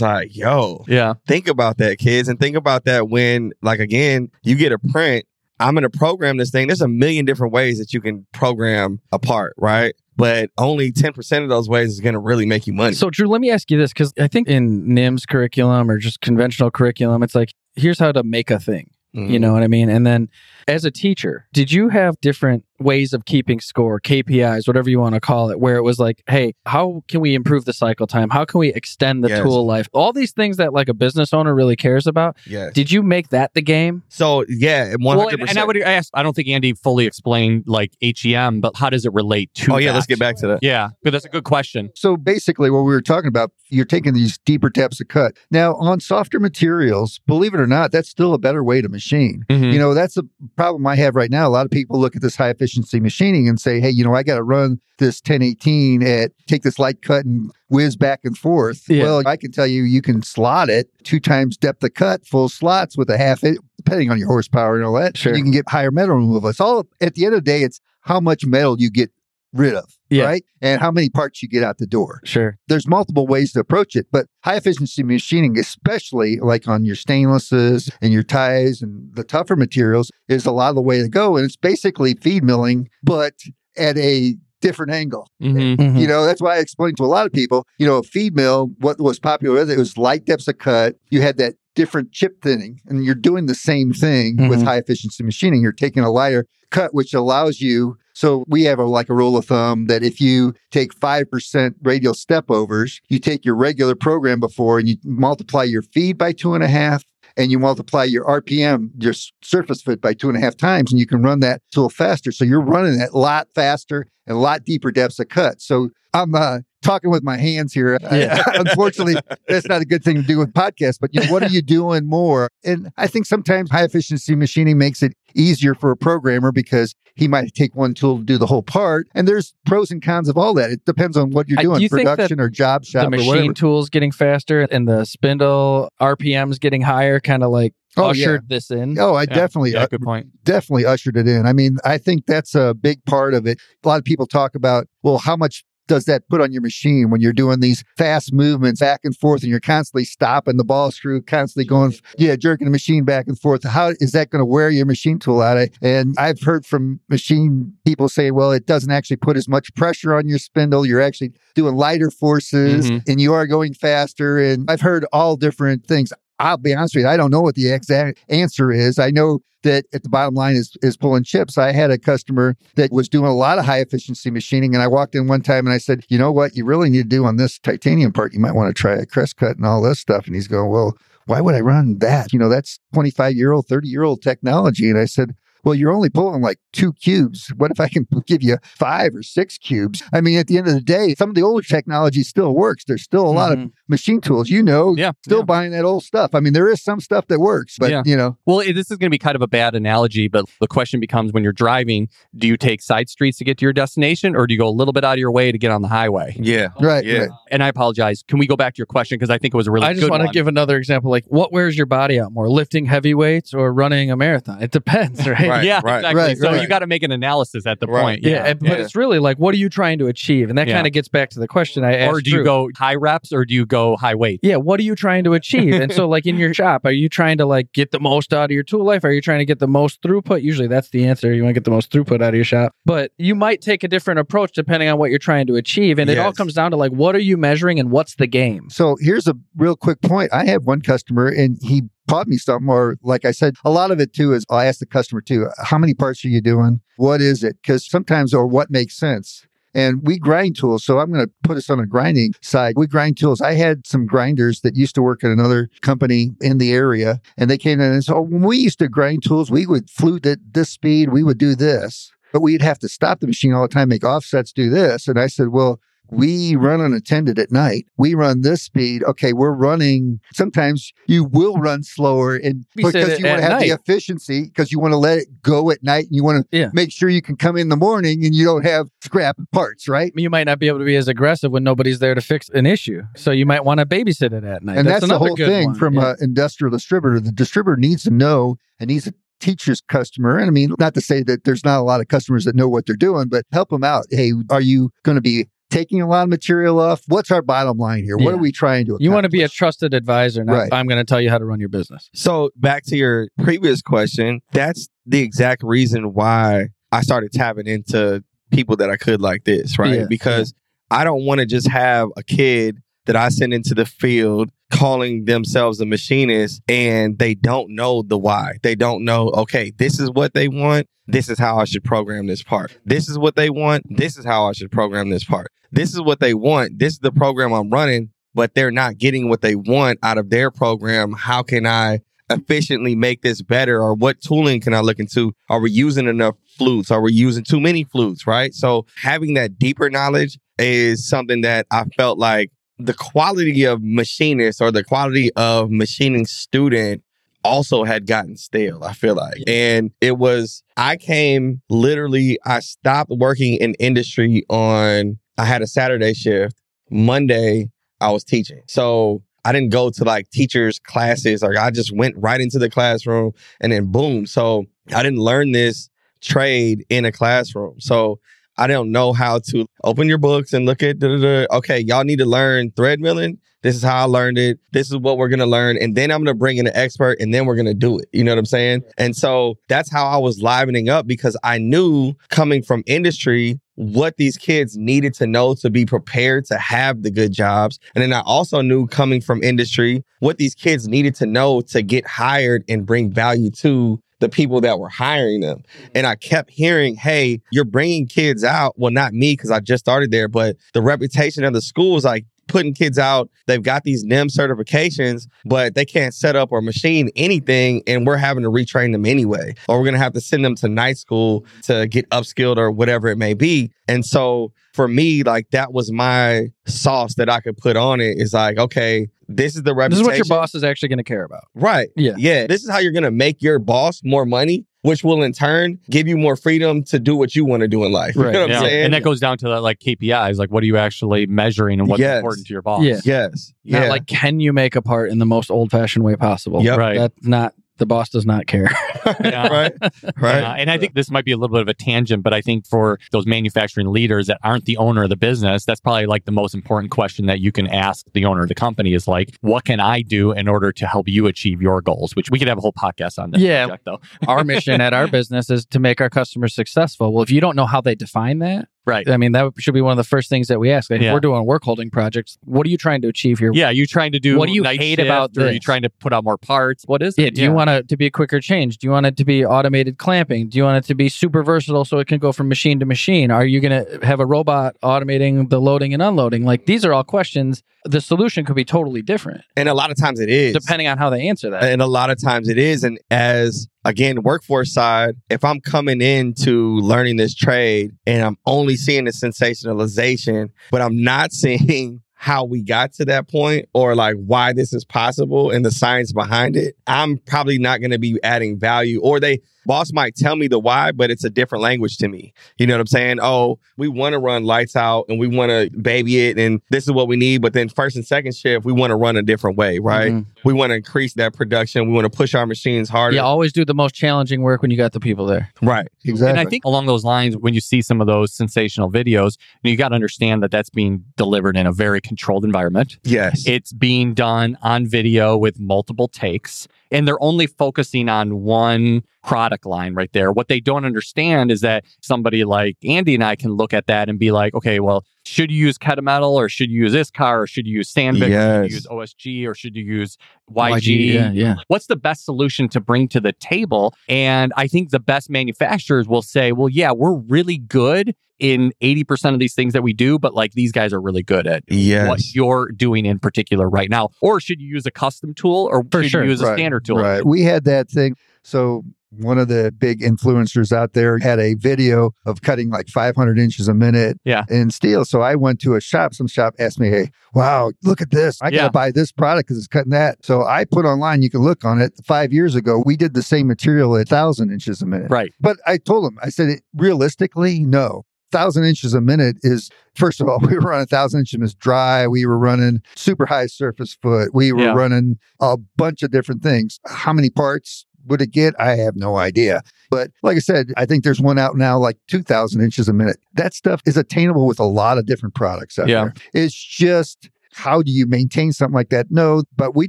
like, yo, Yeah. think about that, kids. And think about that when, like, again, you get a print. I'm going to program this thing. There's a million different ways that you can program a part, right? But only 10% of those ways is going to really make you money. So, Drew, let me ask you this because I think in NIMS curriculum or just conventional curriculum, it's like, here's how to make a thing. Mhm. You know what I mean? And then as a teacher, did you have different ways of keeping score, KPIs, whatever you want to call it, where it was like, hey, how can we improve the cycle time? How can we extend the Yes. tool life? All these things that like a business owner really cares about. Yes. Did you make that the game? So, yeah, 100%. Well, and, and I would ask. I don't think Andy fully explained like HEM, but how does it relate to? oh, yeah, that? let's get back to that. Yeah, but that's a good question. So basically, what we were talking about, you're taking these deeper depths of cut. Now, on softer materials, believe it or not, that's still a better way to machine. Mhm. You know, that's the problem I have right now. A lot of people look at this high efficiency machining and say, hey, you know, I got to run this 1018 at take this light cut and whiz back and forth. Yeah. Well, I can tell you, you can slot it two times depth of cut, full slots with a half it, depending on your horsepower and all that. Sure. You can get higher metal removal. It's all at the end of the day, it's how much metal you get rid of, Yeah. right? And how many parts you get out the door Sure. there's multiple ways to approach it, but high efficiency machining, especially like on your stainlesses and your ties and the tougher materials, is a lot of the way to go. And it's basically feed milling, but at a different angle. Mhm. Mhm. You know, that's why I explained to a lot of people, you know, a feed mill, what was popular with it was light depths of cut. You had that different chip thinning, and you're doing the same thing with Mhm. high efficiency machining. You're taking a lighter cut, which allows you. So we have a, like a rule of thumb that if you take 5% radial step overs, you take your regular program before and you multiply your feed by two and a half and you multiply your RPM, your surface foot by two and a half times, and you can run that tool faster. So you're running it a lot faster and a lot deeper depths of cut. So I'm uh, talking with my hands here. Yeah. unfortunately, that's not a good thing to do with podcasts, but you know, what are you doing more? And I think sometimes high efficiency machining makes it easier for a programmer because he might take one tool to do the whole part. And there's pros and cons of all that. It depends on what you're I- do doing, you think that production or job shop the or machine whatever. tools getting faster and the spindle RPMs getting higher kind of like Oh, yeah. ushered this in. Oh, I Yeah. definitely, Yeah, good point. definitely ushered it in. I mean, I think that's a big part of it. A lot of people talk about, well, how much does that put on your machine when you're doing these fast movements back and forth and you're constantly stopping the ball screw, constantly going, yeah, jerking the machine back and forth? How is that going to wear your machine tool out? And I've heard from machine people say, well, it doesn't actually put as much pressure on your spindle. You're actually doing lighter forces Mhm. and you are going faster. And I've heard all different things. I'll be honest with you, I don't know what the exact answer is. I know that at the bottom line is is pulling chips. I had a customer that was doing a lot of high efficiency machining, and I walked in one time and I said, "You know what? You really need to do on this titanium part. You might want to try a crest cut and all this stuff." And he's going, "Well, why would I run that? You know, that's twenty five year old, thirty year old technology." And I said. Well, you're only pulling like two cubes. What if I can give you five or six cubes? I mean, at the end of the day, some of the older technology still works. There's still a lot of Mhm. machine tools, you know, Yeah, still yeah. buying that old stuff. I mean, there is some stuff that works, but Yeah. you know, Well, this is going to be kind of a bad analogy, but the question becomes when you're driving, do you take side streets to get to your destination or do you go a little bit out of your way to get on the highway? Yeah. right, Yeah. right. And I apologize. Can we go back to your question? Because I think it was a really good I just want to give another example. Like, what wears your body out more, lifting heavy weights or running a marathon? It depends, right? Right, yeah, right. exactly. Right, so right. you got to make an analysis at the Right. point. Yeah, and- but yeah. it's really like, what are you trying to achieve? And that Yeah. kind of gets back to the question I asked. Or do you Drew. go high reps or do you go high weight? Yeah, what are you trying to achieve? and so, like in your shop, are you trying to like get the most out of your tool life? Are you trying to get the most throughput? Usually, that's the answer. You want to get the most throughput out of your shop, but you might take a different approach depending on what you're trying to achieve. And it all comes down to like, what are you measuring and what's the game? So here's a real quick point. I have one customer and he taught me something, or like I said, a lot of it too is I'll ask the customer too, how many parts are you doing? What is it? Because sometimes, or what makes sense. And we grind tools. So I'm going to put us on a grinding side. We grind tools. I had some grinders that used to work at another company in the area, and they came in and said, oh, when we used to grind tools, we would flute at this speed, we would do this. But we'd have to stop the machine all the time, make offsets, do this. And I said, well, we run unattended at night. We run this speed. Okay, we're running. Sometimes you will run slower, and We because you want to have the efficiency, because you want to let it go at night, and you want to Yeah. make sure you can come in the morning and you don't have scrap parts, right? You might not be able to be as aggressive when nobody's there to fix an issue. So you might want to babysit it at night. and that's, the whole thing one. from Yeah. an industrial distributor. The distributor needs to know and needs to teach his customer. And I mean, not to say that there's not a lot of customers that know what they're doing, but help them out. Hey, are you going to be taking a lot of material off? What's our bottom line here? What are we trying to do? You want to be a trusted advisor, not Right. I'm going to tell you how to run your business. So back to your previous question, that's the exact reason why I started tapping into people that I could like this, right? Yeah, because I don't want to just have a kid that I send into the field calling themselves a machinist and they don't know the why. They don't know, okay, this is what they want. This is how I should program this part. This is what they want. This is how I should program this part. This is what they want. This is the program I'm running, but they're not getting what they want out of their program. How can I efficiently make this better or what tooling can I look into? Are we using enough flutes? Are we using too many flutes? Right. So having that deeper knowledge is something that I felt like the quality of machinist or the quality of machining student also had gotten stale, I feel like. And it was, I came literally, I stopped working in industry on, I had a Saturday shift. Monday, I was teaching. So I didn't go to like teachers' classes. Like I just went right into the classroom and then boom. So I didn't learn this trade in a classroom. So I don't know how to open your books and look at, okay, y'all need to learn thread milling. This is how I learned it. This is what we're going to learn. And then I'm going to bring in an expert and then we're going to do it. You know what I'm saying? And so that's how I was livening up because I knew coming from industry what these kids needed to know to be prepared to have the good jobs. And then I also knew coming from industry what these kids needed to know to get hired and bring value to the people that were hiring them. Mm-hmm. And I kept hearing, hey, you're bringing kids out. Well, not me, because I just started there, but the reputation of the school is like, putting kids out. They've got these NIM certifications, but they can't set up or machine anything. And we're having to retrain them anyway. Or we're going to have to send them to night school to get upskilled or whatever it may be. And so for me, like that was my sauce that I could put on it is like, okay, this is the reputation. This is what your boss is actually going to care about. Right. Yeah. Yeah. This is how you're going to make your boss more money, which will in turn give you more freedom to do what you want to do in life. You Right. know what Yeah. I'm saying? And that goes down to that, like KPIs, like what are you actually measuring and what's Yes. important to your boss? Yeah. yes. Not Yeah. like, can you make a part in the most old fashioned way possible? Yep. Right. That's not, the boss does not care. Yeah. right. Right. Yeah, and I think this might be a little bit of a tangent, but I think for those manufacturing leaders that aren't the owner of the business, that's probably like the most important question that you can ask the owner of the company is like, what can I do in order to help you achieve your goals? Which we could have a whole podcast on this Yeah. though. our mission at our business is to make our customers successful. Well, if you don't know how they define that, Right. I mean, that should be one of the first things that we ask. Like, Yeah. If we're doing work holding projects, what are you trying to achieve here? Yeah, are you trying to do What do you night hate shift, about or are you trying to put out more parts? What is Yeah, it? do you want it to be a quicker change? Do you want it to be automated clamping? Do you want it to be super versatile so it can go from machine to machine? Are you going to have a robot automating the loading and unloading? Like these are all questions. The solution could be totally different And a lot of times it is. depending on how they answer that. And a lot of times it is. And as again, workforce side, if I'm coming into learning this trade and I'm only seeing the sensationalization, but I'm not seeing how we got to that point or like why this is possible and the science behind it, I'm probably not going to be adding value. Or they, boss might tell me the why, but it's a different language to me. You know what I'm saying? Oh, we want to run lights out and we want to baby it and this is what we need. But then first and second shift, we want to run a different way, right? Mhm. We want to increase that production. We want to push our machines harder. Yeah, always do the most challenging work when you got the people there. Right. Exactly. And I think along those lines, when you see some of those sensational videos, you got to understand that that's being delivered in a very controlled environment. Yes. It's being done on video with multiple takes, and they're only focusing on one product line right there. What they don't understand is that somebody like Andy and I can look at that and be like, okay, well, should you use Kennametal or should you use Iscar or should you use Sandvik or should you use OSG or should you use YG? Yeah, yeah. What's the best solution to bring to the table? And I think the best manufacturers will say, well, yeah, we're really good in 80% of these things that we do, but like these guys are really good at yes. what you're doing in particular right now. Or should you use a custom tool or For should sure. you use a Right, standard tool? Right. We had that thing. So one of the big influencers out there had a video of cutting like 500 inches a minute Yeah. in steel. So I went to a shop. Some shop asked me, "Hey, wow, look at this! I got to buy this product because it's cutting that." So I put online. You can look on it. Five years ago, we did the same material at thousand inches a minute. Right. But I told him, I said, realistically, no. Thousand inches a minute is first of all, we were running thousand inches dry. We were running super high surface foot. We were Yeah. running a bunch of different things. How many parts would it get? I have no idea. But like I said, I think there's one out now like 2,000 inches a minute. That stuff is attainable with a lot of different products out Yeah. there. It's just how do you maintain something like that? No, but we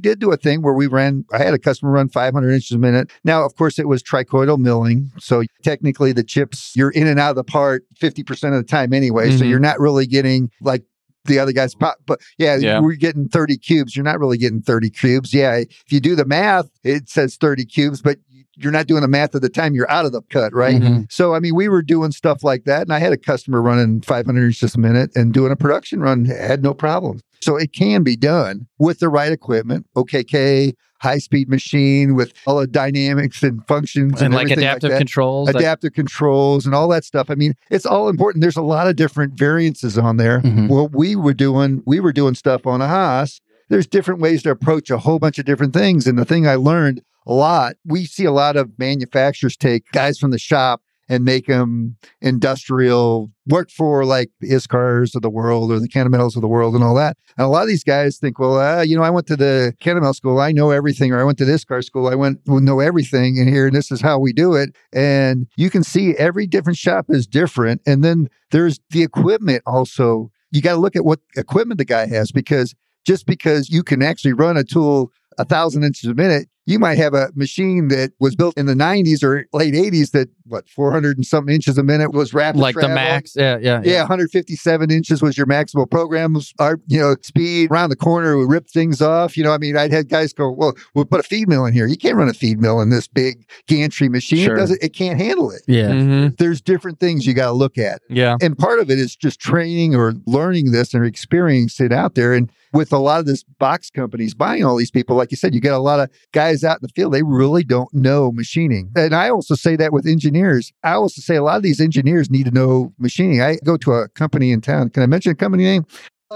did do a thing where we ran, I had a customer run 500 inches a minute. Now, of course, it was trochoidal milling. So technically, the chips, you're in and out of the part 50% of the time anyway. So Mhm. you're not really getting like the other guy's pop. But yeah, Yeah. we're getting 30 cubes. You're not really getting 30 cubes. Yeah. If you do the math, it says 30 cubes, but you're not doing the math at the time you're out of the cut, right? Mhm. So, I mean, we were doing stuff like that. And I had a customer running 500 inches a minute and doing a production run had no problem. So it can be done with the right equipment, OKK, high speed machine with all the dynamics and functions and, And like adaptive that. controls. like- Adaptive controls and all that stuff. I mean, it's all important. There's a lot of different variances on there. Mhm. What we were doing, we were doing stuff on a Haas. There's different ways to approach a whole bunch of different things. And the thing I learned a lot, we see a lot of manufacturers take guys from the shop and make them industrial, work for like the Iscars of the world or the Kennametals of the world and all that. And a lot of these guys think, well, uh, you know, I went to the Kennametal school, I know everything, or I went to Iscar school, I went will know everything, and here, and this is how we do it. And you can see every different shop is different. And then there's the equipment also. You got to look at what equipment the guy has because just because you can actually run a tool a thousand inches a minute, you might have a machine that was built in the 90s or late 80s that what 400 and something inches a minute was rapid like the max. Yeah, yeah, Yeah, 157 inches was your maximal programs. Our, you know, speed around the corner would rip things off. You know, I mean, I'd had guys go, "Well, we'll put a feed mill in here. You can't run a feed mill in this big gantry machine. Sure. It doesn't. It can't handle it." Yeah. Mhm. There's different things you got to look at, Yeah. and part of it is just training or learning this and experiencing it out there. And with a lot of this box companies buying all these people, like you said, you get a lot of guys out in the field. They really don't know machining. And I also say that with engineers. I also say a lot of these engineers need to know machining. I go to a company in town. Can I mention a company name?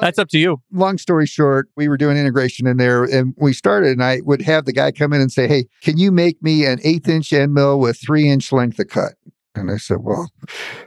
That's up to you. long story short, we were doing integration in there and we started and I would have the guy come in and say, Hey, can you make me an eighth inch end mill with three inch length of cut? And I said, Well,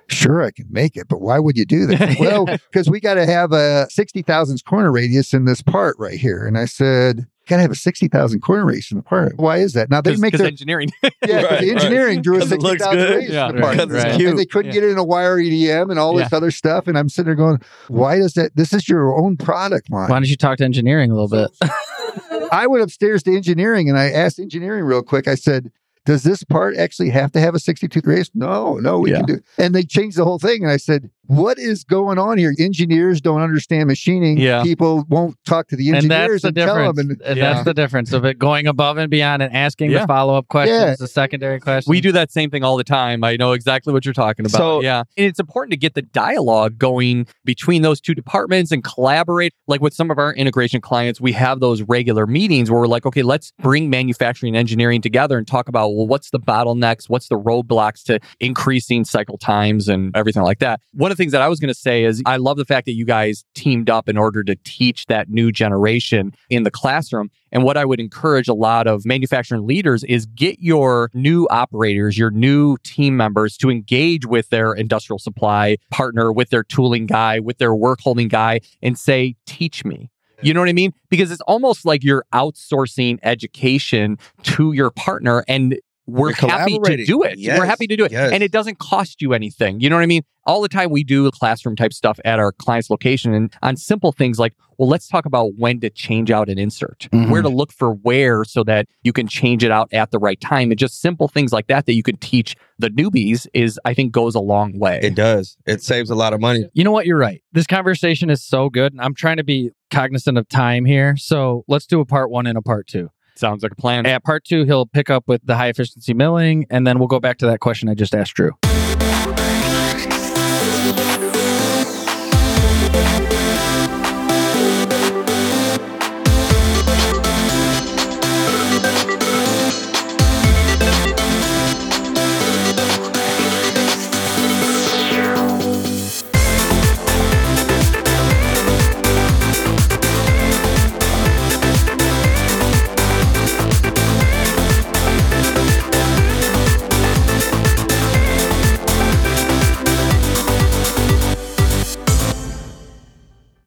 sure, I can make it, but why would you do that? well, because we got to have a 60 thousandths corner radius in this part right here. And I said, Got to have a 60,000 corner race in the part. Why is that? Now they make Because their engineering. yeah, 'cause Right, the right. engineering drew a 60,000 race Yeah, in the part. Because it's right. cute. And they couldn't Yeah. get it in a wire EDM and all this other stuff. And I'm sitting there going, why does that? This is your own product line. Why don't you talk to engineering a little bit? I went upstairs to engineering and I asked engineering real quick. I said, does this part actually have to have a 62 race?" No, no, we Yeah. can do. And they changed the whole thing. And I said, what is going on here? Engineers don't understand machining. Yeah. People won't talk to the and engineers that's the and, tell them. And And Yeah. that's the difference of it going above and beyond and asking Yeah. the follow up questions, Yeah. the secondary questions. We do that same thing all the time. I know exactly what you're talking about. So- yeah. And it's important to get the dialogue going between those two departments and collaborate. Like with some of our integration clients, we have those regular meetings where we're like, okay, let's bring manufacturing and engineering together and talk about, well, what's the bottlenecks? What's the roadblocks to increasing cycle times and everything like that? One of the things that I was going to say is I love the fact that you guys teamed up in order to teach that new generation in the classroom. And what I would encourage a lot of manufacturing leaders is get your new operators, your new team members to engage with their industrial supply partner, with their tooling guy, with their work holding guy, and say, teach me. You know what I mean? Because it's almost like you're outsourcing education to your partner and we're You're happy to do it. Yes, We're happy to do it. yes. And it doesn't cost you anything. You know what I mean? All the time we do classroom type stuff at our client's location and on simple things like, well, let's talk about when to change out an insert, Mhm. where to look for where so that you can change it out at the right time. And just simple things like that that you can teach the newbies is, I think, goes a long way. It does. It saves a lot of money. You know what? You're right. This conversation is so good. And I'm trying to be cognizant of time here. So let's do a part one and a part two. Sounds like a plan. At part two, he'll pick up with the high efficiency milling, and then we'll go back to that question I just asked Drew.